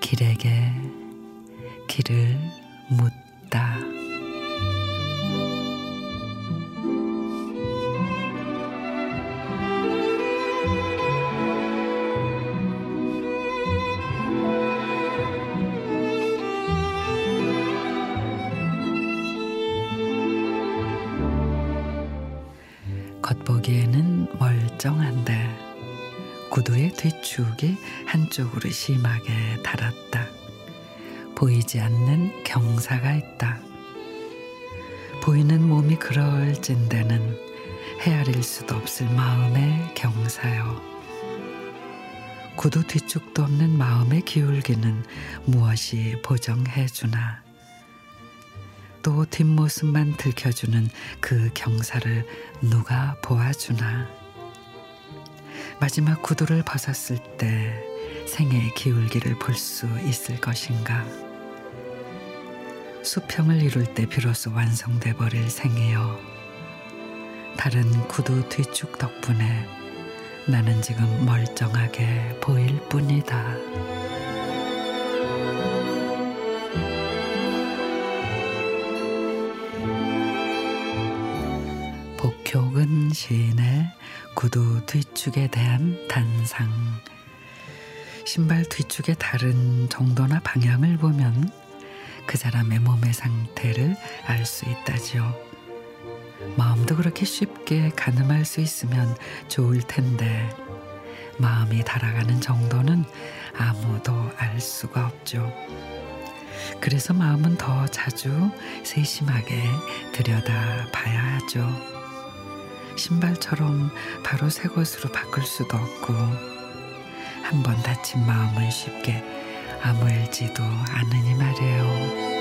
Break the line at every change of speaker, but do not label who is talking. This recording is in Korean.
길에게 길을 묻 겉보기에는 멀쩡한데 구두의 뒤축이 한쪽으로 심하게 달았다. 보이지 않는 경사가 있다. 보이는 몸이 그럴진데는 헤아릴 수도 없을 마음의 경사요. 구두 뒤축도 없는 마음의 기울기는 무엇이 보정해 주나. 또 뒷모습만 들켜주는 그 경사를 누가 보아주나. 마지막 구두를 벗었을 때 생의 기울기를 볼 수 있을 것인가. 수평을 이룰 때 비로소 완성돼 버릴 생이여. 다른 구두 뒤축 덕분에 나는 지금 멀쩡하게 보일 뿐이다. 복효근 시인의 구두 뒤축에 대한 단상. 신발 뒤축의 다른 정도나 방향을 보면 그 사람의 몸의 상태를 알 수 있다지요. 마음도 그렇게 쉽게 가늠할 수 있으면 좋을 텐데 마음이 달아가는 정도는 아무도 알 수가 없죠. 그래서 마음은 더 자주 세심하게 들여다 봐야 하죠. 신발처럼 바로 새 것으로 바꿀 수도 없고 한 번 다친 마음은 쉽게 아물지도 않으니 말이에요.